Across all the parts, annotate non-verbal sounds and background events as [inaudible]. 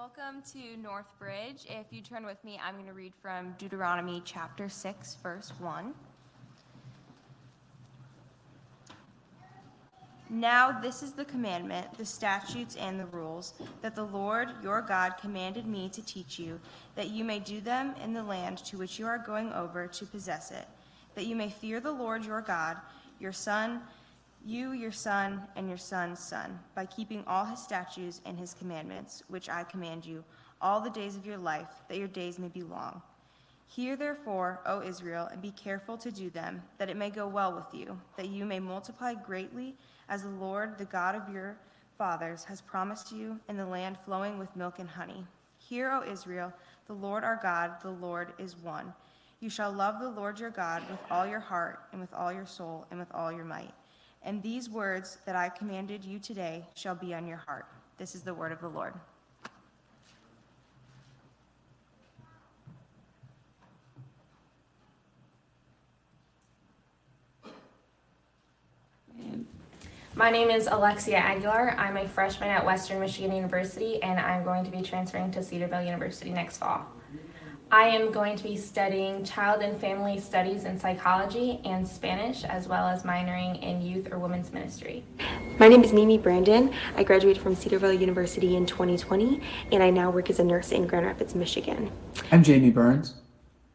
Welcome to Northbridge. If you turn with me, I'm going to read from Deuteronomy chapter 6, verse 1. Now, this is the commandment, the statutes, and the rules that the Lord your God commanded me to teach you, that you may do them in the land to which you are going over to possess it, that you may fear the Lord your God, your son, you, your son, and your son's son, by keeping all his statutes and his commandments, which I command you, all the days of your life, that your days may be long. Hear therefore, O Israel, and be careful to do them, that it may go well with you, that you may multiply greatly as the Lord, the God of your fathers, has promised you in the land flowing with milk and honey. Hear, O Israel, the Lord our God, the Lord is one. You shall love the Lord your God with all your heart, and with all your soul, and with all your might. And these words that I commanded you today shall be on your heart. This is the word of the Lord. My name is Alexia Aguilar. I'm a freshman at Western Michigan University, and I'm going to be transferring to Cedarville University next fall. I am going to be studying child and family studies in psychology and Spanish, as well as minoring in youth or women's ministry. My name is Mimi Brandon. I graduated from Cedarville University in 2020, and I now work as a nurse in Grand Rapids, Michigan. I'm Jamie Burns.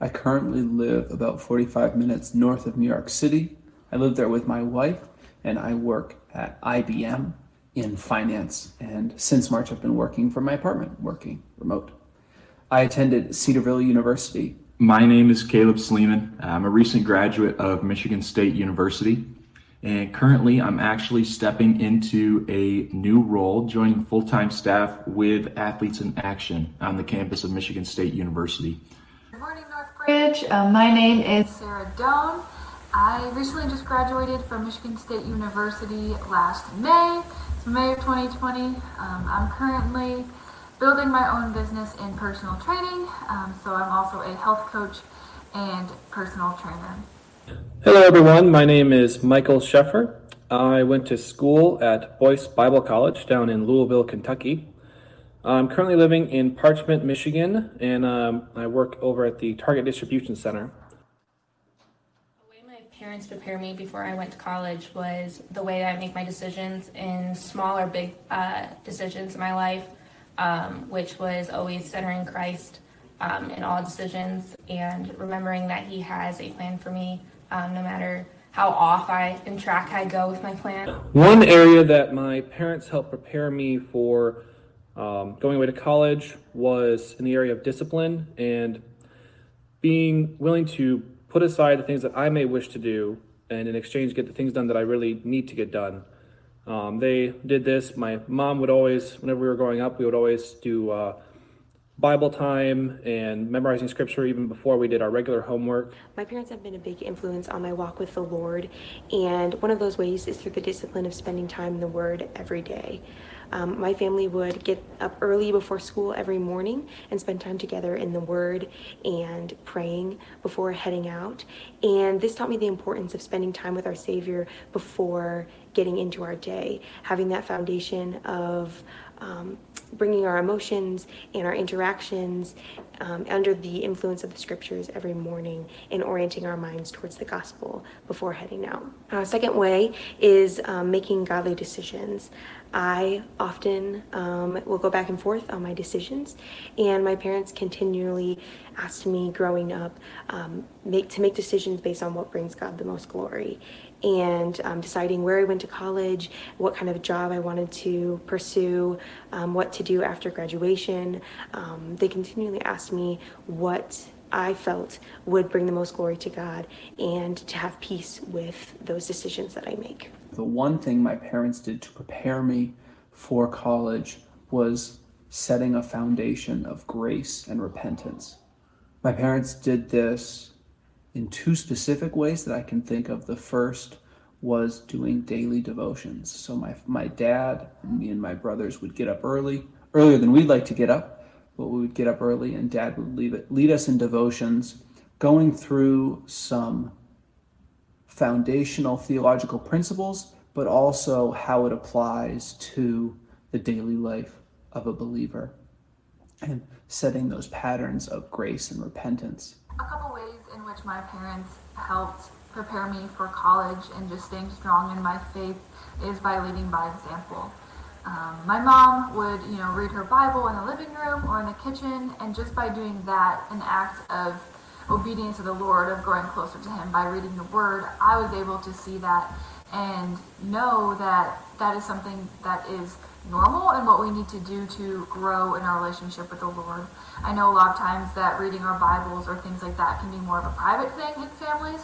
I currently live about 45 minutes north of New York City. I live there with my wife and I work at IBM in finance. And since March, I've been working from my apartment, working remote. I attended Cedarville University. My name is Caleb Sleeman. I'm a recent graduate of Michigan State University. And currently, I'm actually stepping into a new role, joining full time staff with Athletes in Action on the campus of Michigan State University. Good morning, Northbridge. Uh, my name is Sarah Doane. I recently just graduated from Michigan State University last May, it's May of 2020. Um, I'm currently building my own business in personal training, um, so I'm also a health coach and personal trainer. Hello, everyone. My name is Michael Sheffer. I went to school at Boyce Bible College down in Louisville, Kentucky. I'm currently living in Parchment, Michigan, and um, I work over at the Target Distribution Center The way my parents prepare me before I went to college was the way that I make my decisions in small or big uh, decisions in my life, um, which was always centering Christ um, in all decisions and remembering that He has a plan for me, um, no matter how off I in track I go with my plan. One area that my parents helped prepare me for um, going away to college was in the area of discipline and being willing to put aside the things that I may wish to do, and in exchange get the things done that I really need to get done. Um, they did this. My mom would always, whenever we were growing up, we would always do uh, Bible time and memorizing scripture even before we did our regular homework. My parents have been a big influence on my walk with the Lord, and one of those ways is through the discipline of spending time in the Word every day. Um, my family would get up early before school every morning and spend time together in the Word and praying before heading out. And this taught me the importance of spending time with our Savior before getting into our day, having that foundation of um, bringing our emotions and our interactions um, under the influence of the scriptures every morning and orienting our minds towards the gospel before heading out. Our uh, second way is um, making godly decisions. I often um, will go back and forth on my decisions, and my parents continually asked me growing up um, make to make decisions based on what brings God the most glory and um, deciding where I went to college, what kind of job I wanted to pursue, um, what to do after graduation. Um, they continually asked me what I felt would bring the most glory to God and to have peace with those decisions that I make. The one thing my parents did to prepare me for college was setting a foundation of grace and repentance. My parents did this in two specific ways that I can think of. The first was doing daily devotions. So my my dad and me and my brothers would get up early, earlier than we'd like to get up, but we would get up early and dad would leave it, lead us in devotions, going through some foundational theological principles, but also how it applies to the daily life of a believer. and setting those patterns of grace and repentance. A couple ways which my parents helped prepare me for college and just staying strong in my faith is by leading by example. Um, my mom would, you know, read her Bible in the living room or in the kitchen, and just by doing that, an act of obedience to the Lord, of growing closer to Him by reading the Word, I was able to see that and know that that is something that is normal and what we need to do to grow in our relationship with the Lord. I know a lot of times that reading our Bibles or things like that can be more of a private thing in families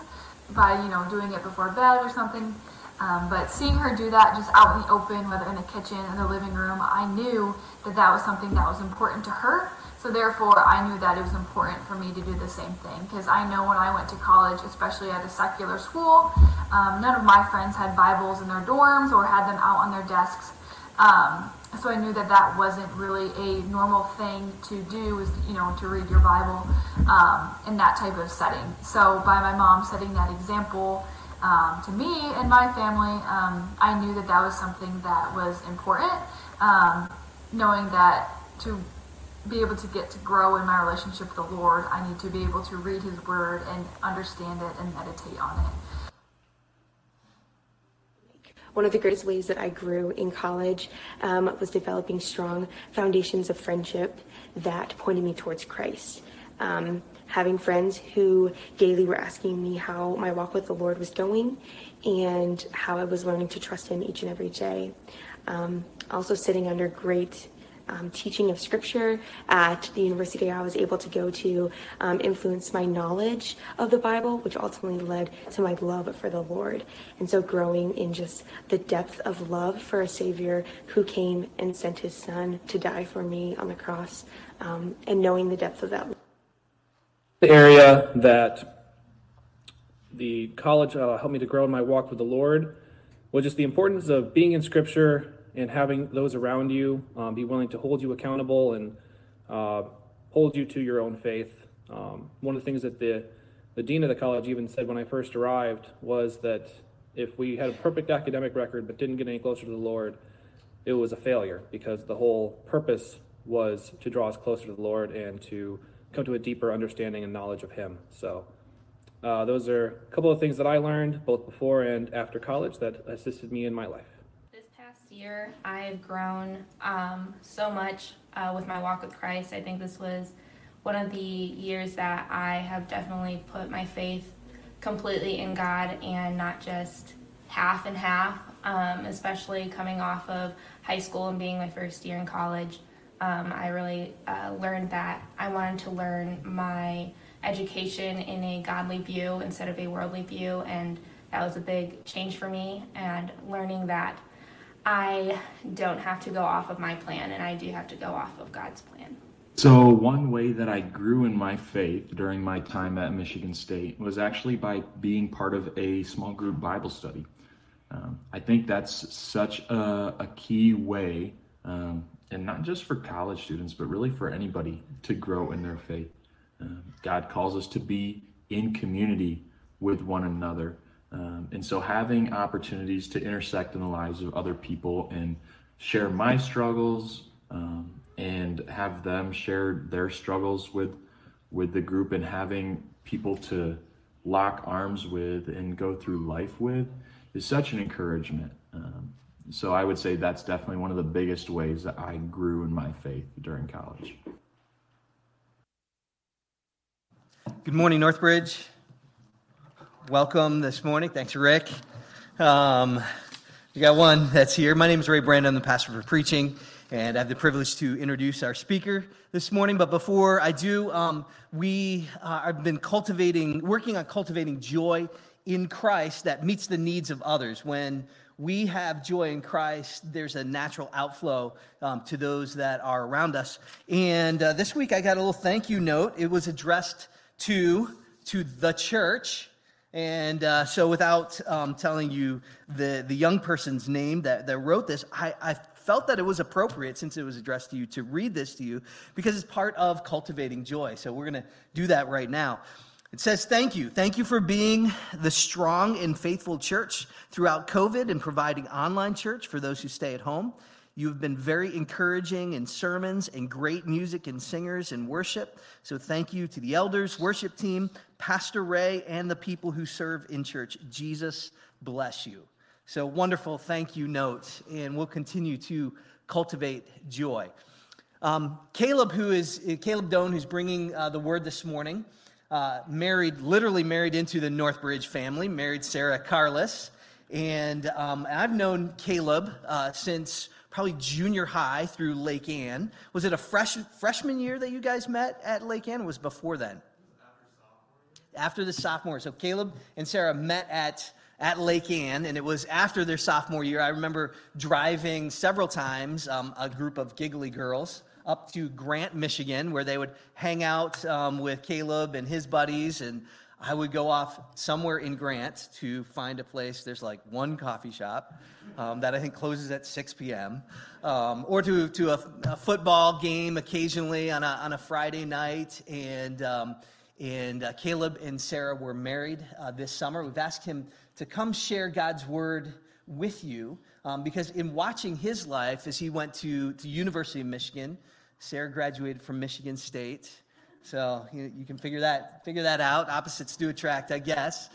by, you know, doing it before bed or something. Um, but seeing her do that just out in the open, whether in the kitchen, in the living room, I knew that that was something that was important to her. So therefore, I knew that it was important for me to do the same thing because I know when I went to college, especially at a secular school, um, none of my friends had Bibles in their dorms or had them out on their desks. Um, so I knew that that wasn't really a normal thing to do, is you know to read your Bible um, in that type of setting. So by my mom setting that example um, to me and my family, um, I knew that that was something that was important. Um, knowing that to be able to get to grow in my relationship with the Lord, I need to be able to read His Word and understand it and meditate on it. One of the greatest ways that I grew in college um, was developing strong foundations of friendship that pointed me towards Christ. Um, having friends who daily were asking me how my walk with the Lord was going and how I was learning to trust Him each and every day. Um, also, sitting under great um, teaching of scripture at the university I was able to go to um, influenced my knowledge of the Bible, which ultimately led to my love for the Lord. And so growing in just the depth of love for a Savior who came and sent his Son to die for me on the cross, um, and knowing the depth of that. The area that the college uh, helped me to grow in my walk with the Lord was just the importance of being in Scripture and having those around you um, be willing to hold you accountable and uh, hold you to your own faith. Um, one of the things that the, the dean of the college even said when I first arrived was that if we had a perfect academic record but didn't get any closer to the Lord, it was a failure because the whole purpose was to draw us closer to the Lord and to come to a deeper understanding and knowledge of Him. So, uh, those are a couple of things that I learned both before and after college that assisted me in my life year, I've grown um, so much uh, with my walk with Christ. I think this was one of the years that I have definitely put my faith completely in God and not just half and half, um, especially coming off of high school and being my first year in college. Um, I really uh, learned that I wanted to learn my education in a godly view instead of a worldly view, and that was a big change for me. And learning that I don't have to go off of my plan and I do have to go off of God's plan. So, one way that I grew in my faith during my time at Michigan State was actually by being part of a small group Bible study. Um, I think that's such a, a key way, um, and not just for college students, but really for anybody to grow in their faith. Um, God calls us to be in community with one another. Um, and so having opportunities to intersect in the lives of other people and share my struggles um, and have them share their struggles with with the group and having people to lock arms with and go through life with is such an encouragement. Um, so I would say that's definitely one of the biggest ways that I grew in my faith during college. Good morning, Northbridge welcome this morning. Thanks, Rick. Um, we got one that's here. My name is Ray Brandon. I'm the pastor for preaching, and I have the privilege to introduce our speaker this morning. But before I do, um, we uh, have been cultivating, working on cultivating joy in Christ that meets the needs of others. When we have joy in Christ, there's a natural outflow um, to those that are around us. And uh, this week I got a little thank you note. It was addressed to to the church and uh, so, without um, telling you the, the young person's name that, that wrote this, I, I felt that it was appropriate, since it was addressed to you, to read this to you because it's part of cultivating joy. So, we're going to do that right now. It says, Thank you. Thank you for being the strong and faithful church throughout COVID and providing online church for those who stay at home. You have been very encouraging in sermons and great music and singers and worship. So thank you to the elders, worship team, Pastor Ray, and the people who serve in church. Jesus bless you. So wonderful thank you note, and we'll continue to cultivate joy. Um, Caleb, who is Caleb Doane, who's bringing uh, the word this morning, uh, married, literally married into the Northbridge family, married Sarah Carlos. And um, I've known Caleb uh, since probably junior high through Lake Ann. Was it a fresh, freshman year that you guys met at Lake Ann? Was before then? After the sophomore. So Caleb and Sarah met at at Lake Ann, and it was after their sophomore year. I remember driving several times um, a group of giggly girls up to Grant, Michigan, where they would hang out um, with Caleb and his buddies, and I would go off somewhere in Grant to find a place. There's like one coffee shop um, that I think closes at 6 p.m., um, or to, to a, a, football game occasionally on a, on a Friday night. And, um, and uh, Caleb and Sarah were married uh, this summer. We've asked him to come share God's word with you um, because in watching his life as he went to, to University of Michigan, Sarah graduated from Michigan State. So you, you, can figure that, figure that out. Opposites do attract, I guess.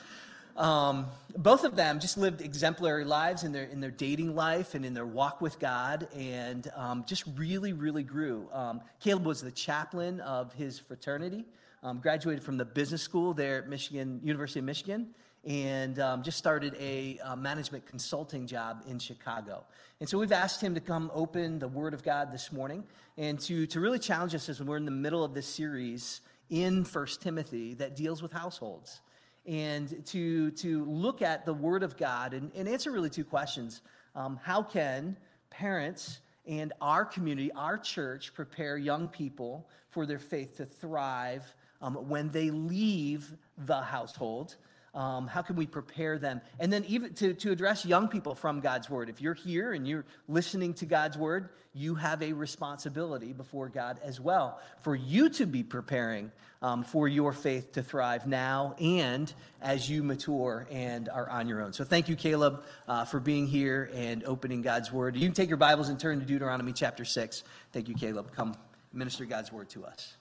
Um, both of them just lived exemplary lives in their, in their dating life and in their walk with God and um, just really, really grew. Um, Caleb was the chaplain of his fraternity, um, graduated from the business school there at Michigan, University of Michigan, and um, just started a uh, management consulting job in Chicago. And so we've asked him to come open the Word of God this morning and to, to really challenge us as we're in the middle of this series in First Timothy that deals with households. And to, to look at the Word of God and, and answer really two questions. Um, how can parents and our community, our church, prepare young people for their faith to thrive um, when they leave the household? Um, how can we prepare them? And then, even to, to address young people from God's word. If you're here and you're listening to God's word, you have a responsibility before God as well for you to be preparing um, for your faith to thrive now and as you mature and are on your own. So, thank you, Caleb, uh, for being here and opening God's word. You can take your Bibles and turn to Deuteronomy chapter 6. Thank you, Caleb. Come minister God's word to us.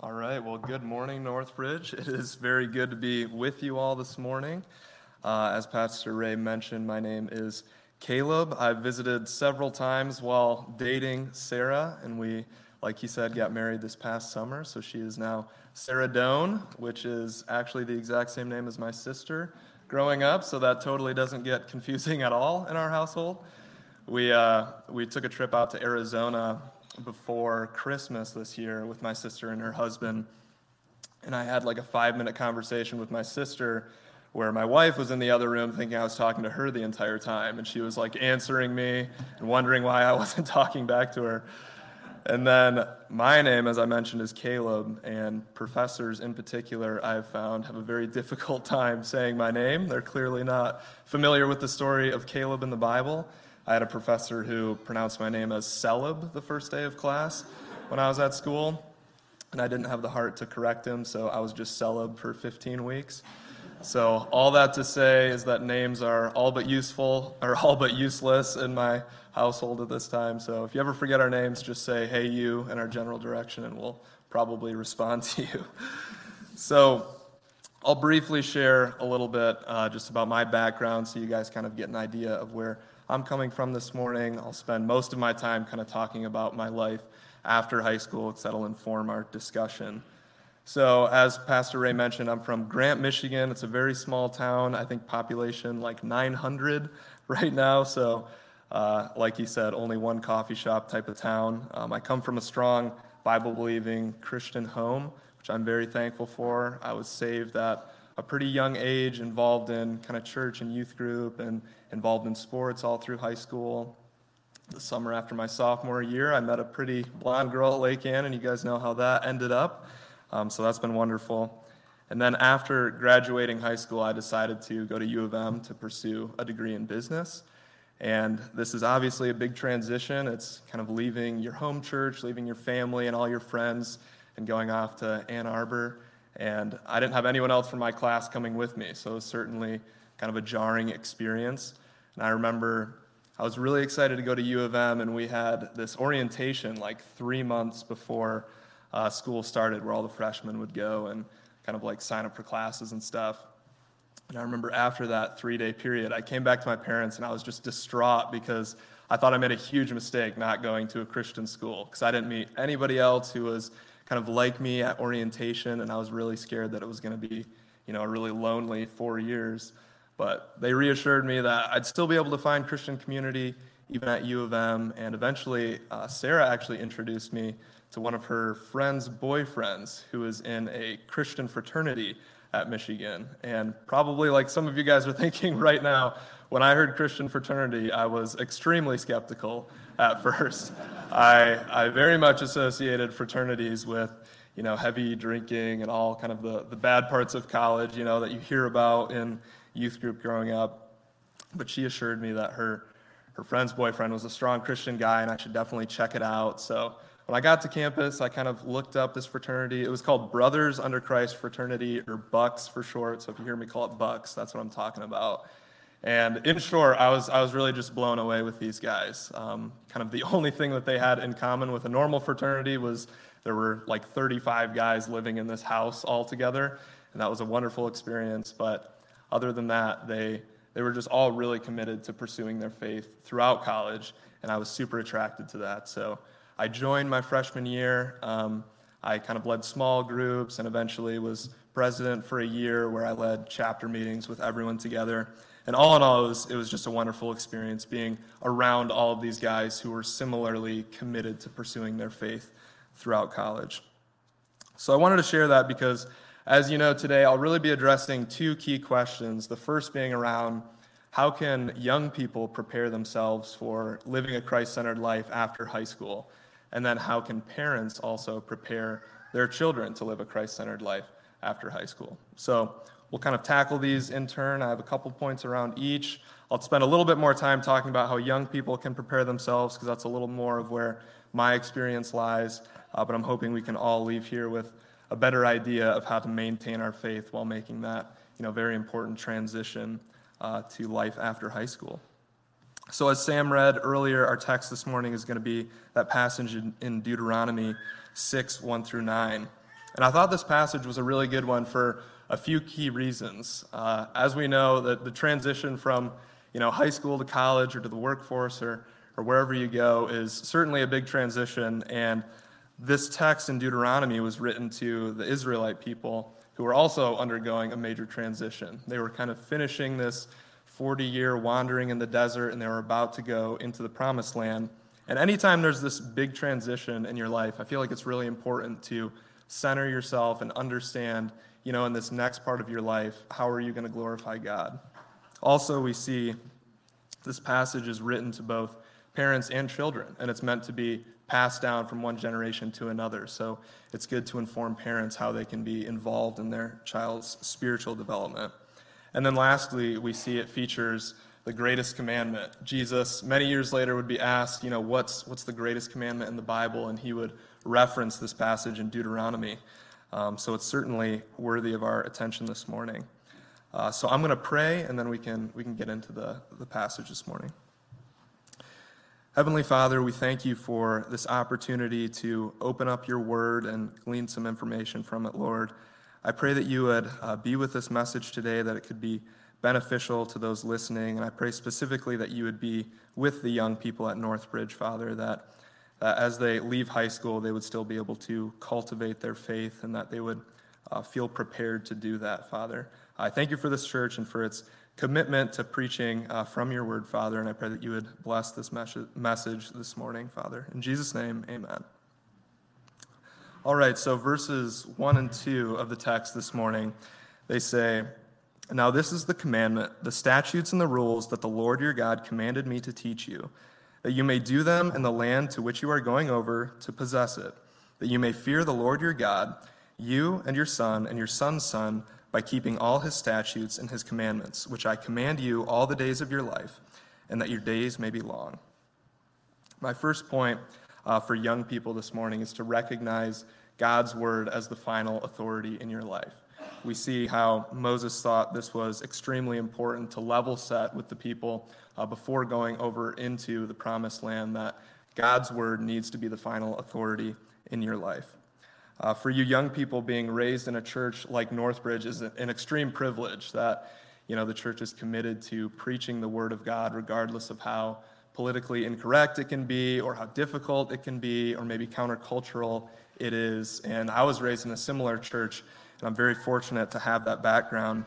All right. Well, good morning, Northbridge. It is very good to be with you all this morning. Uh, as Pastor Ray mentioned, my name is Caleb. I've visited several times while dating Sarah, and we, like he said, got married this past summer. So she is now Sarah Doane, which is actually the exact same name as my sister growing up. So that totally doesn't get [laughs] confusing at all in our household. We, uh, we took a trip out to Arizona before Christmas this year with my sister and her husband. And I had like a five minute conversation with my sister where my wife was in the other room thinking I was talking to her the entire time. And she was like answering me and wondering why I [laughs] wasn't talking back to her. And then my name, as I mentioned, is Caleb, and professors in particular, I've found, have a very difficult time saying my name. They're clearly not familiar with the story of Caleb in the Bible. I had a professor who pronounced my name as Celeb the first day of class when I was at school, and I didn't have the heart to correct him, so I was just Celeb for 15 weeks. So, all that to say is that names are all but useful, or all but useless in my household at this time. So, if you ever forget our names, just say, hey, you, in our general direction, and we'll probably respond [laughs] to you. So, I'll briefly share a little bit uh, just about my background so you guys kind of get an idea of where I'm coming from this morning. I'll spend most of my time kind of talking about my life after high school, because that'll inform our discussion. So, as Pastor Ray mentioned, I'm from Grant, Michigan. It's a very small town, I think population like 900 right now. So, uh, like he said, only one coffee shop type of town. Um, I come from a strong Bible believing Christian home, which I'm very thankful for. I was saved at a pretty young age, involved in kind of church and youth group and involved in sports all through high school. The summer after my sophomore year, I met a pretty blonde girl at Lake Ann, and you guys know how that ended up. Um, so that's been wonderful. And then after graduating high school, I decided to go to U of M to pursue a degree in business. And this is obviously a big transition. It's kind of leaving your home church, leaving your family and all your friends, and going off to Ann Arbor. And I didn't have anyone else from my class coming with me, so it was certainly kind of a jarring experience. And I remember I was really excited to go to U of M, and we had this orientation like three months before uh, school started, where all the freshmen would go and kind of like sign up for classes and stuff. And I remember after that three day period, I came back to my parents and I was just distraught because I thought I made a huge mistake not going to a Christian school because I didn't meet anybody else who was kind of like me at orientation, and I was really scared that it was going to be, you know, a really lonely four years. But they reassured me that I'd still be able to find Christian community even at U of M. And eventually, uh, Sarah actually introduced me to one of her friend's boyfriends who is in a Christian fraternity at Michigan. And probably like some of you guys are [laughs] thinking right now, when I heard Christian fraternity, I was extremely skeptical at [laughs] first. I, I very much associated fraternities with, you know, heavy drinking and all kind of the, the bad parts of college, you know, that you hear about in youth group growing up. But she assured me that her, her friend's boyfriend was a strong Christian guy and I should definitely check it out. So when I got to campus, I kind of looked up this fraternity. It was called Brothers Under Christ Fraternity, or BYX for short. So if you hear me call it BYX, that's what I'm talking about. And in short, I was, I was really just blown away with these guys. Um, kind of the [laughs] only thing that they had in common with a normal fraternity was there were like 35 guys living in this house all together, and that was a wonderful experience. But other than that, they, they were just all really committed to pursuing their faith throughout college, and I was super attracted to that. So I joined my freshman year. Um, I kind of led small groups and eventually was president for a year where I led chapter meetings with everyone together. And all in all, it was, it was just a wonderful experience being around all of these guys who were similarly committed to pursuing their faith throughout college. So I wanted to share that because, as you know, today I'll really be addressing two key questions. The first being around how can young people prepare themselves for living a Christ centered life after high school? And then how can parents also prepare their children to live a Christ centered life after high school? So we'll kind of tackle these in turn. I have a couple points around each. I'll spend a little bit more time talking about how young people can prepare themselves because that's a little more of where my experience lies. Uh, but I'm hoping we can all leave here with a better idea of how to maintain our faith while making that you know, very important transition uh, to life after high school. So, as Sam read earlier, our text this morning is going to be that passage in, Deuteronomy 6 1 through 9. And I thought this passage was a really good one for a few key reasons. Uh, as we know, that the transition from you know, high school to college or to the workforce or, or wherever you go is certainly a big transition. And this text in Deuteronomy was written to the Israelite people who were also undergoing a major transition. They were kind of finishing this 40 year wandering in the desert and they were about to go into the promised land. And anytime there's this big transition in your life, I feel like it's really important to center yourself and understand, you know, in this next part of your life, how are you going to glorify God? Also, we see this passage is written to both parents and children, and it's meant to be passed down from one generation to another. So it's good to inform parents how they can be involved in their child's spiritual development. And then lastly, we see it features the greatest commandment. Jesus, many years later, would be asked, you know, what's, what's the greatest commandment in the Bible? And he would reference this passage in Deuteronomy. Um, so it's certainly worthy of our attention this morning. Uh, so I'm going to pray, and then we can, we can get into the, the passage this morning. Heavenly Father, we thank you for this opportunity to open up your word and glean some information from it, Lord. I pray that you would uh, be with this message today, that it could be beneficial to those listening. And I pray specifically that you would be with the young people at Northbridge, Father, that uh, as they leave high school, they would still be able to cultivate their faith and that they would uh, feel prepared to do that, Father. I thank you for this church and for its commitment to preaching uh, from your word, Father. And I pray that you would bless this mes- message this morning, Father. In Jesus' name, amen. All right, so verses 1 and 2 of the text this morning, they say, Now this is the commandment, the statutes and the rules that the Lord your God commanded me to teach you, that you may do them in the land to which you are going over to possess it, that you may fear the Lord your God, you and your son and your son's son, by keeping all his statutes and his commandments, which I command you all the days of your life, and that your days may be long. My first point uh, for young people this morning is to recognize God's word as the final authority in your life. We see how Moses thought this was extremely important to level set with the people uh, before going over into the promised land, that God's word needs to be the final authority in your life. Uh, for you young people, being raised in a church like Northbridge is an extreme privilege that you know the church is committed to preaching the word of God, regardless of how politically incorrect it can be, or how difficult it can be, or maybe countercultural it is. And I was raised in a similar church, and I'm very fortunate to have that background.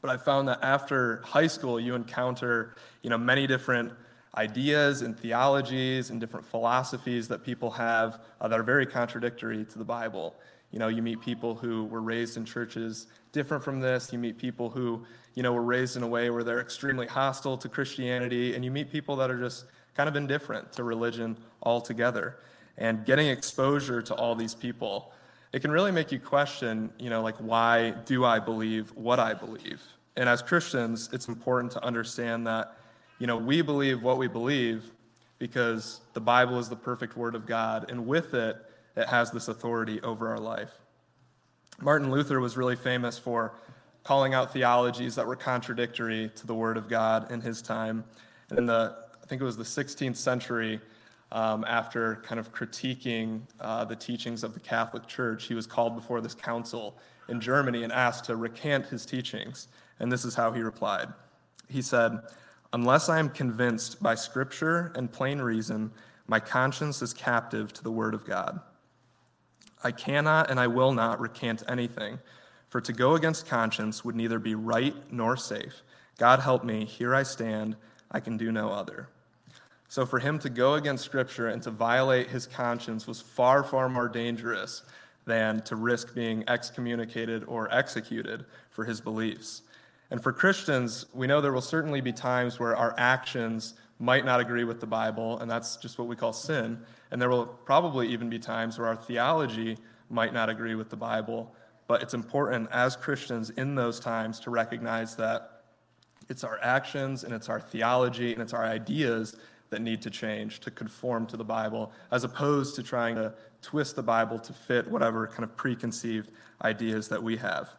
But I found that after high school, you encounter, you know, many different ideas and theologies and different philosophies that people have uh, that are very contradictory to the Bible. You know, you meet people who were raised in churches different from this. You meet people who, you know, were raised in a way where they're extremely hostile to Christianity, and you meet people that are just kind of indifferent to religion altogether. And getting exposure to all these people, it can really make you question, you know, like, why do I believe what I believe? And as Christians, it's important to understand that, you know, we believe what we believe because the Bible is the perfect word of God, and with it, it has this authority over our life. Martin Luther was really famous for calling out theologies that were contradictory to the word of God in his time. And in the, I think it was the 16th century, um, after kind of critiquing uh, the teachings of the Catholic Church, he was called before this council in Germany and asked to recant his teachings. And this is how he replied. He said, Unless I am convinced by scripture and plain reason, my conscience is captive to the word of God. I cannot and I will not recant anything, for to go against conscience would neither be right nor safe. God help me, here I stand, I can do no other. So for him to go against Scripture and to violate his conscience was far, far more dangerous than to risk being excommunicated or executed for his beliefs. And for Christians, we know there will certainly be times where our actions might not agree with the Bible, and that's just what we call sin. And there will probably even be times where our theology might not agree with the Bible. But it's important as Christians in those times to recognize that it's our actions and it's our theology and it's our ideas that need to change to conform to the Bible, as opposed to trying to twist the Bible to fit whatever kind of preconceived ideas that we have.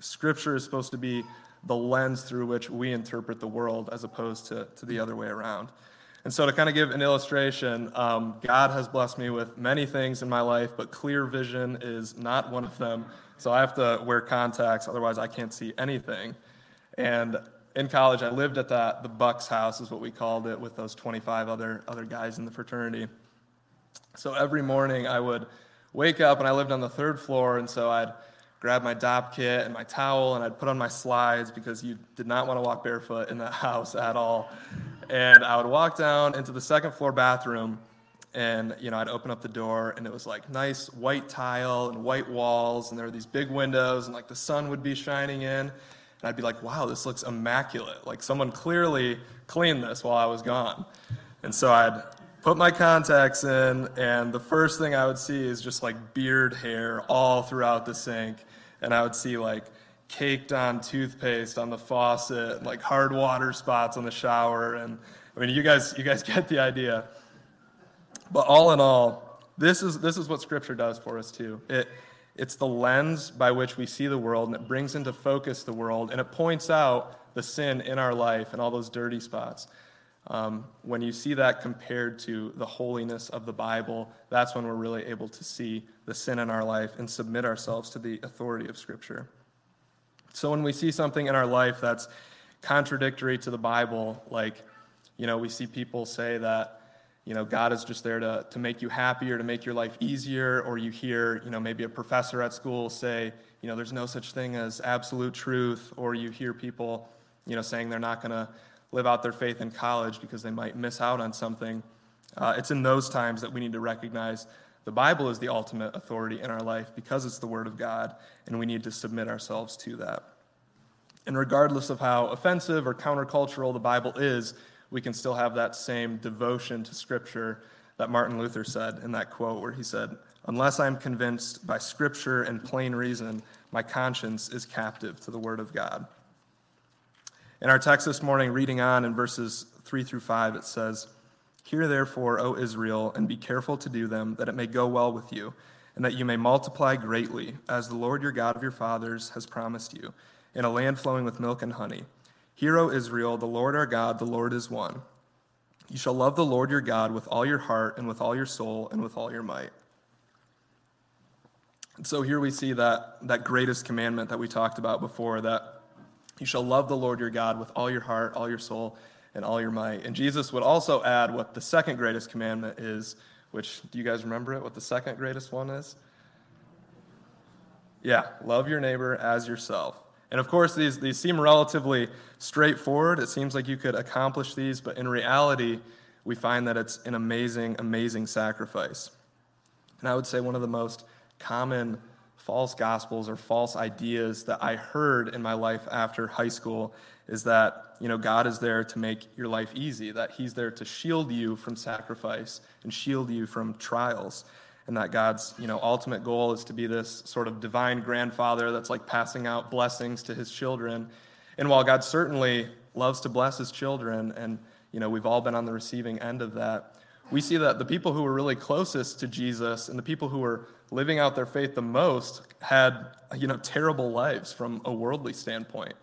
Scripture is supposed to be the lens through which we interpret the world, as opposed to, to the other way around. And so, to kind of give an illustration, um, God has blessed me with many things in my life, but clear vision is not one of them. So, I have to wear contacts, otherwise, I can't see anything. And in college, I lived at that the BYX house is what we called it, with those 25 other other guys in the fraternity. So every morning I would wake up, and I lived on the third floor, and so I'd grab my Dopp kit and my towel, and I'd put on my slides because you did not want to walk barefoot in that [laughs] house at all. And I would walk down into the second floor bathroom, and you know I'd open up the door, and it was like nice white tile and white walls, and there were these big windows, and like the sun would be shining in. And I'd be like, wow, this looks immaculate. Like someone clearly cleaned this while I was gone. And so I'd put my contacts in, and the first thing I would see is just like beard hair all throughout the sink. And I would see like caked on toothpaste on the faucet, like hard water spots on the shower. And I mean, you guys, you guys [laughs] get the idea. But all in all, this is, this is what Scripture does for us too. It, it's the lens by which we see the world, and it brings into focus the world, and it points out the sin in our life and all those dirty spots. Um, when you see that compared to the holiness of the Bible, that's when we're really able to see the sin in our life and submit ourselves to the authority of Scripture. So when we see something in our life that's contradictory to the Bible, like, you know, we see people say that you know, God is just there to, to make you happier, to make your life easier, or you hear, you know, maybe a professor at school say, you know, there's no such thing as absolute truth, or you hear people, you know, saying they're not going to live out their faith in college because they might miss out on something. Uh, it's in those times that we need to recognize the Bible is the ultimate authority in our life because it's the Word of God, and we need to submit ourselves to that. And regardless of how offensive or countercultural the Bible is, we can still have that same devotion to Scripture that Martin Luther said in that quote, where he said, Unless I am convinced by Scripture and plain reason, my conscience is captive to the Word of God. In our text this morning, reading on in verses 3 through 5, it says, Hear therefore, O Israel, and be careful to do them, that it may go well with you, and that you may multiply greatly, as the Lord your God of your fathers has promised you, in a land flowing with milk and honey. Hear, O Israel, the Lord our God, the Lord is one. You shall love the Lord your God with all your heart, and with all your soul, and with all your might. And so here we see that, that greatest commandment that we talked about before that you shall love the Lord your God with all your heart, all your soul, and all your might. And Jesus would also add what the second greatest commandment is, which, do you guys remember it? What the second greatest one is? Yeah, love your neighbor as yourself. And of course, these, these seem relatively straightforward. It seems like you could accomplish these, but in reality, we find that it's an amazing, amazing sacrifice. And I would say one of the most common false gospels or false ideas that I heard in my life after high school is that, you know, God is there to make your life easy, that He's there to shield you from sacrifice and shield you from trials. And that God's, you know, ultimate goal is to be this sort of divine grandfather that's like passing out blessings to his children. And while God certainly loves to bless his children, and, you know, we've all been on the receiving end of that, we see that the people who were really closest to Jesus and the people who were living out their faith the most had you know terrible lives from a worldly standpoint.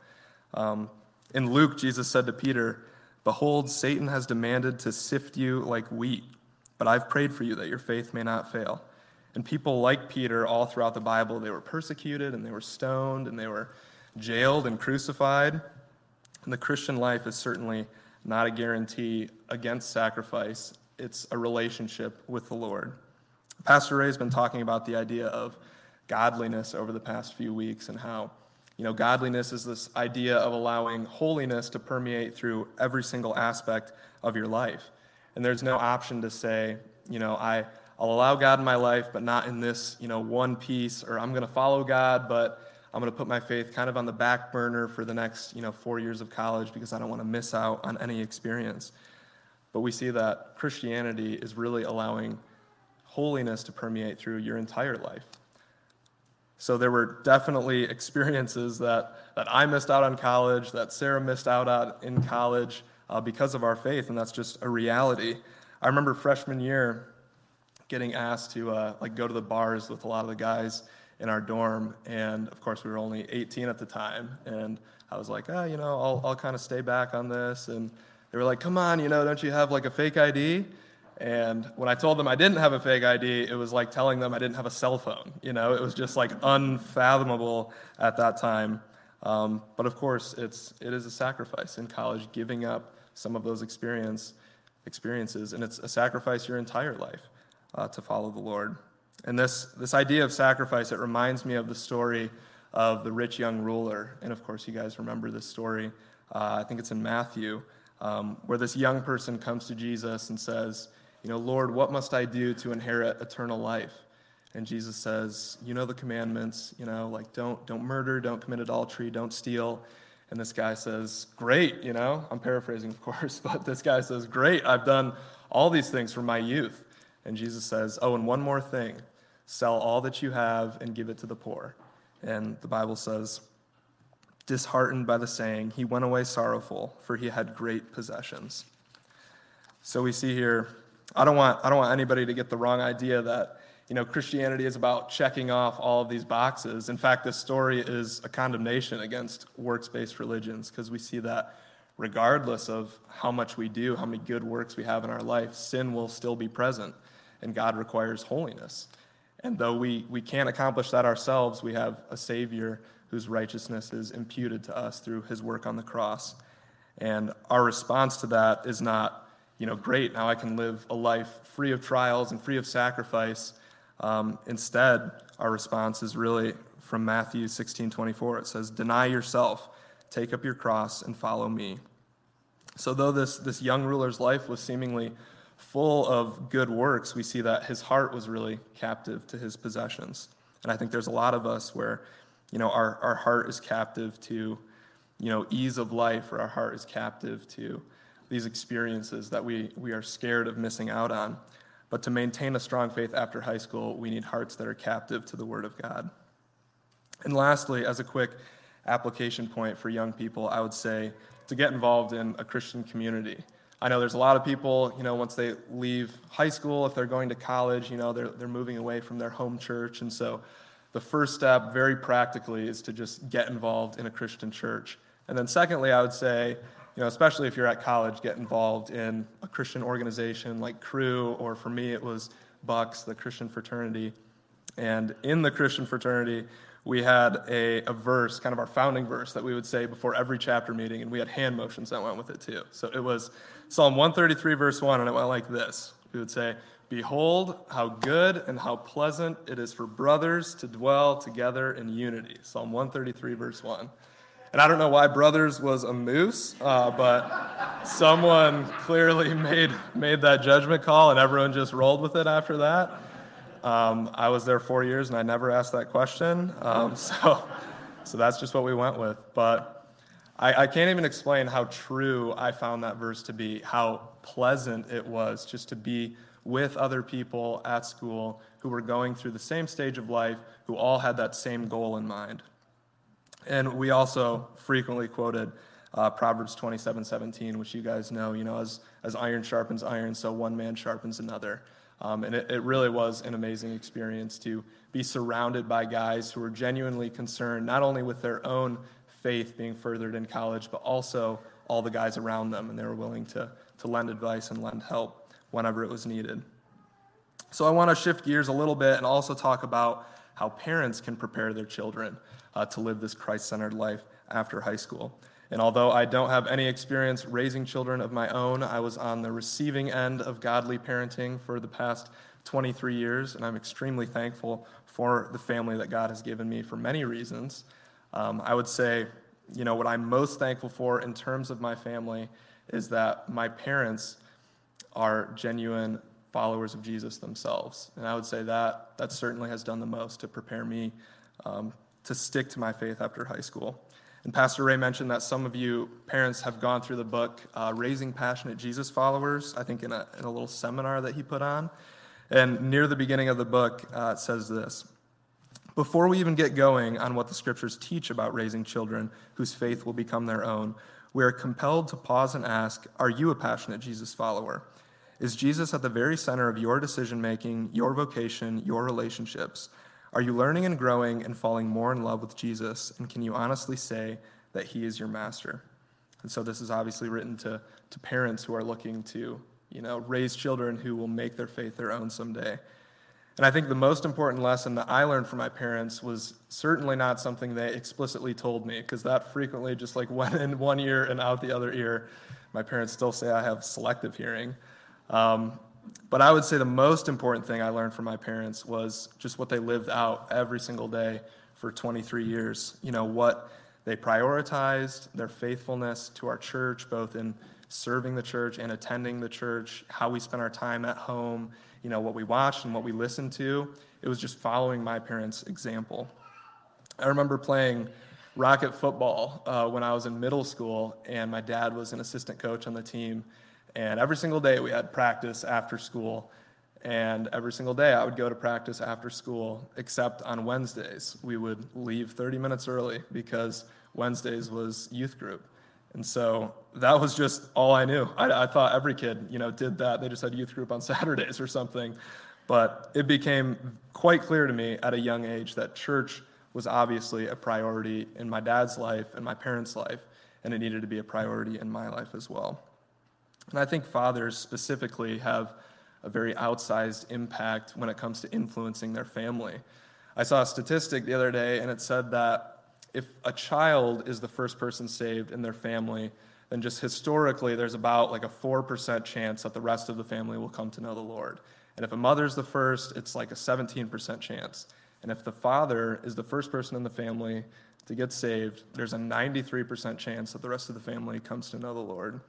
Um, in Luke, Jesus said to Peter, "Behold, Satan has demanded to sift you like wheat, but I've prayed for you that your faith may not fail." And people like Peter, all throughout the Bible, they were persecuted and they were stoned and they were jailed and crucified. And the Christian life is certainly not a guarantee against sacrifice it's a relationship with the Lord. Pastor Ray has been talking about the idea of godliness over the past few weeks and how, you know, godliness is this idea of allowing holiness to permeate through every single aspect of your life. And there's no option to say, you know, I, I'll allow God in my life, but not in this, you know, one piece, or I'm going to follow God, but I'm going to put my faith kind of on the back burner for the next, you know, four years of college because I don't want to miss out on any experience. But we see that Christianity is really allowing holiness to permeate through your entire life. So there were definitely [laughs] experiences that, that I missed out on college, that Sarah missed out on in college uh, because of our faith, and that's just a reality. I remember freshman year getting asked to uh, like go to the bars with a lot of the guys in our dorm, and of course we were only 18 at the time, and I was like, ah, you know, I'll, I'll kind of stay back on this, and they were like, come on, you know, don't you have like a fake ID? And when I told them I didn't have a fake ID, it was like telling them I didn't have a cell phone. You know, it was just like unfathomable at that time. Um, but of course, it's it is a sacrifice in college, giving up some of those experience experiences, and it's a sacrifice your entire life uh, to follow the Lord. And this this idea of sacrifice, it reminds me of the story of the rich young ruler. And of course, you guys remember this story. Uh, I think it's in Matthew um, where this young person comes to Jesus and says, You know, Lord, what must I do to inherit eternal life? And Jesus says, You know the commandments, you know, like don't, don't murder, don't commit adultery, don't steal. And this guy says, Great, you know, I'm paraphrasing, of course, [laughs] but this guy says, Great, I've done all these things from my youth. And Jesus says, Oh, and one more thing sell all that you have and give it to the poor. And the Bible says, Disheartened by the saying, he went away sorrowful, for he had great possessions. So we see here, I don't want, I don't want anybody to get the wrong idea that you know, Christianity is about checking off all of these boxes. In fact, this story is a condemnation against works based religions because we see that regardless of how much we do, how many good works we have in our life, sin will still be present, and God requires holiness. And though we, we can't accomplish that ourselves, we have a Savior whose righteousness is imputed to us through his work on the cross. And our response to that is not, you know, great, now I can live a life free of trials and free of sacrifice. Um, instead, our response is really from Matthew 16 24. It says, Deny yourself, take up your cross, and follow me. So, though this, this young ruler's life was seemingly full of good works, we see that his heart was really captive to his possessions. And I think there's a lot of us where you know, our, our heart is captive to, you know, ease of life, or our heart is captive to these experiences that we, we are scared of missing out on. But to maintain a strong faith after high school, we need hearts that are captive to the Word of God. And lastly, as a quick application point for young people, I would say to get involved in a Christian community. I know there's a lot of people, you know, once they leave high school, if they're going to college, you know, they're, they're moving away from their home church. And so the first step, very practically, is to just get involved in a Christian church. And then, secondly, I would say, you know, especially if you're at college, get involved in a Christian organization like Cru, or for me, it was BYX, the Christian fraternity. And in the Christian fraternity, we had a, a verse, kind of our founding verse, that we would say before every chapter meeting, and we had hand motions that went with it too. So it was Psalm 133, verse 1, and it went like this We would say, Behold, how good and how pleasant it is for brothers to dwell together in unity. Psalm 133, verse 1. And I don't know why brothers was a moose, uh, but someone clearly made, made that judgment call, and everyone just rolled with it after that. Um, I was there four years and I never asked that question. Um, [laughs] so, so that's just what we went with. But I, I, can't even explain how true I found that verse to be, how pleasant it was just to be with other people at school who were going through the same stage of life, who all had that same goal in mind. And we also frequently quoted uh, Proverbs 27 17, which you guys know, you know, as, as iron sharpens iron, so one man sharpens another. Um, and it, it really was an amazing experience to be surrounded by guys who were genuinely concerned not only with their own faith being furthered in college, but also all the guys around them. And they were willing to, to lend advice and lend help whenever it was needed. So I want to shift gears a little bit and also talk about how parents can prepare their children uh, to live this Christ centered life after high school. And although I don't have any experience raising children of my own, I was on the receiving end of godly parenting for the past 23 years, and I'm extremely thankful for the family that God has given me for many reasons. Um, I would say, you know, what I'm most thankful for in terms of my family is that my parents are genuine followers of Jesus themselves. And I would say that that certainly has done the most to prepare me um, to stick to my faith after high school. And Pastor Ray mentioned that some of you parents have gone through the book uh, Raising Passionate Jesus Followers, I think in a, in a little seminar that he put on. And near the beginning of the book, uh, it says this Before we even get going on what the scriptures teach about raising children whose faith will become their own, we are compelled to pause and ask Are you a passionate Jesus follower? Is Jesus at the very center of your decision making, your vocation, your relationships? Are you learning and growing and falling more in love with Jesus? And can you honestly say that he is your master? And so this is obviously written to, to parents who are looking to, you know, raise children who will make their faith their own someday. And I think the most important lesson that I learned from my parents was certainly not something they explicitly told me, because that frequently just like [laughs] went in one ear and out the other ear. My parents still say I have selective hearing. Um, but I would say the most important thing I learned from my parents was just what they lived out every single day for 23 years. You know, what they prioritized, their faithfulness to our church, both in serving the church and attending the church, how we spent our time at home, you know, what we watched and what we listened to. It was just following my parents' example. I remember playing rocket football uh, when I was in middle school, and my dad was an assistant coach on the team. And every single day we had practice after school. And every single day I would go to practice after school, except on Wednesdays. We would leave 30 minutes early because Wednesdays was youth group. And so that was just all I knew. I, I, thought every kid, you know, did that. They just had youth group on [laughs] Saturdays or something. But it became quite clear to me at a young age that church was obviously a priority in my dad's life and my parents' life, and it needed to be a priority in my life as well. And I think fathers specifically have a very outsized impact when it comes to influencing their family. I saw a statistic the other day, and it said that if a child is the first person saved in their family, then just historically, there's about like a 4% chance that the rest of the family will come to know the Lord. And if a mother's the first, it's like a 17% chance. And if the father is the first person in the family to get saved, there's a 93% chance that the rest of the family comes to know the Lord.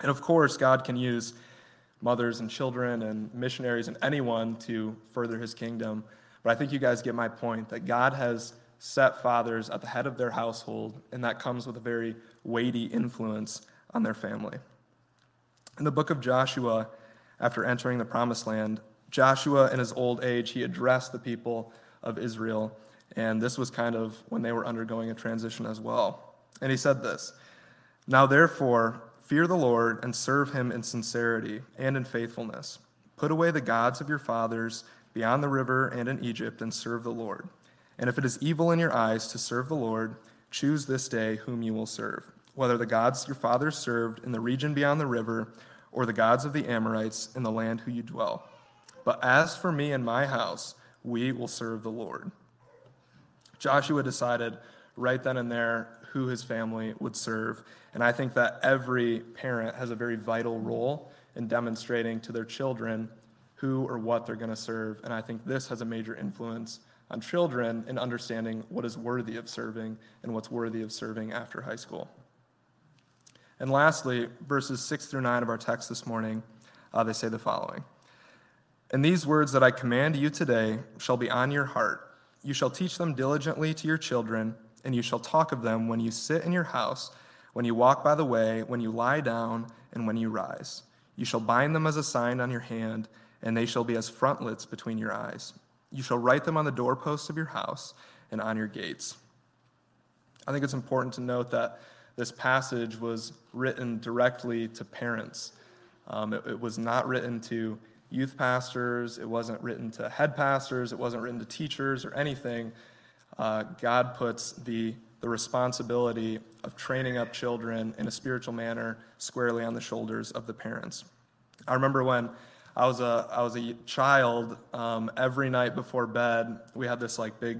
And of course, God can use mothers and children and missionaries and anyone to further his kingdom. But I think you guys get my point that God has set fathers at the head of their household, and that comes with a very weighty influence on their family. In the book of Joshua, after entering the promised land, Joshua, in his old age, he addressed the people of Israel, and this was kind of when they were undergoing a transition as well. And he said this Now, therefore, Fear the Lord and serve him in sincerity and in faithfulness. Put away the gods of your fathers beyond the river and in Egypt and serve the Lord. And if it is evil in your eyes to serve the Lord, choose this day whom you will serve, whether the gods your fathers served in the region beyond the river or the gods of the Amorites in the land who you dwell. But as for me and my house, we will serve the Lord. Joshua decided right then and there who his family would serve. And I think that every parent has a very vital role in demonstrating to their children who or what they're going to serve. And I think this has a major influence on children in understanding what is worthy of serving and what's worthy of serving after high school. And lastly, verses 6 through 9 of our text this morning, uh, they say the following And these words that I command you today shall be on your heart. You shall teach them diligently to your children and you shall talk of them when you sit in your house, when you walk by the way, when you lie down, and when you rise. You shall bind them as a sign on your hand, and they shall be as frontlets between your eyes. You shall write them on the doorposts of your house and on your gates. I think it's important to note that this passage was written directly to parents. Um, it, it was not written to youth pastors, it wasn't written to head pastors, it wasn't written to teachers or anything uh, God puts the, the responsibility of training up children in a spiritual manner squarely on the shoulders of the parents. I remember when I was a, I was a child, um, every night before bed, we had this like big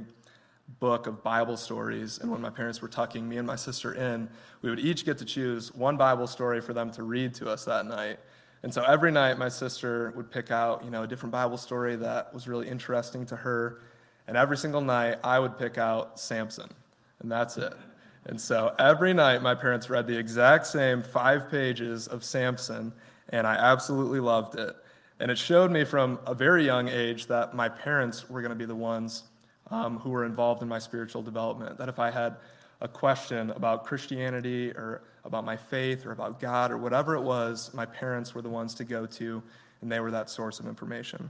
book of Bible stories. And when my parents were tucking me and my sister in, we would each get to choose one Bible story for them to read to us that night. And so every night, my sister would pick out, you know, a different Bible story that was really interesting to her. And every single night, I would pick out Samson, and that's it. And so every night, my parents read the exact same five pages of Samson, and I absolutely loved it. And it showed me from a very young age that my parents were going to be the ones um, who were involved in my spiritual development. That if I had a question about Christianity or about my faith or about God or whatever it was, my parents were the ones to go to, and they were that source of information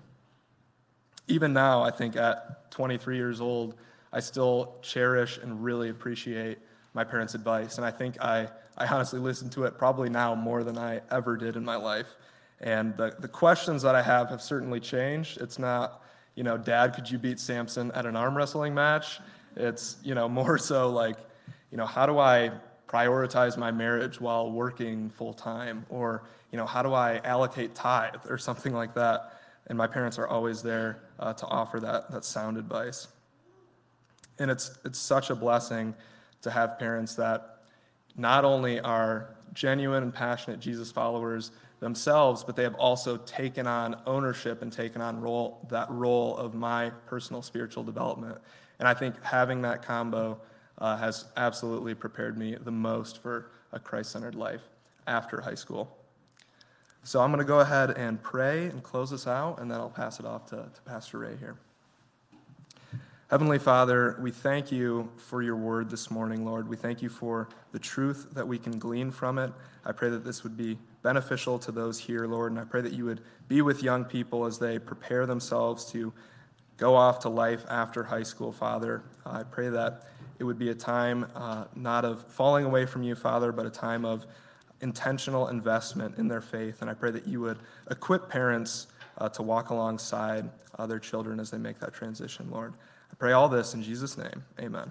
even now, I think at 23 years old, I still cherish and really appreciate my parents' advice. And I think I, I honestly listen to it probably now more than I ever did in my life. And the, the questions that I have have certainly changed. It's not, you know, Dad, could you beat Samson at an arm wrestling match? It's, you know, [laughs] more so like, you know, how do I prioritize my marriage while working full time? Or, you know, how do I allocate tithe or something like that? And my parents are always there uh, to offer that, that sound advice. And it's, it's such a blessing to have parents that not only are genuine and passionate Jesus followers themselves, but they have also taken on ownership and taken on role, that role of my personal spiritual development. And I think having that combo uh, has absolutely prepared me the most for a Christ centered life after high school. So I'm going to go ahead and pray and close this out, and then I'll pass it off to, to Pastor Ray here. Heavenly Father, we thank you for your word this morning, Lord. We thank you for the truth that we can glean from it. I pray that this would be beneficial to those here, Lord, and I pray that you would be with young people as they prepare themselves to go off to life after high school, Father. I pray that it would be a time uh, not of falling away from you, Father, but a time of intentional investment in their faith. And I pray that you would equip parents uh, to walk alongside uh, their children as they make that transition, Lord. I pray all this in Jesus' name. Amen.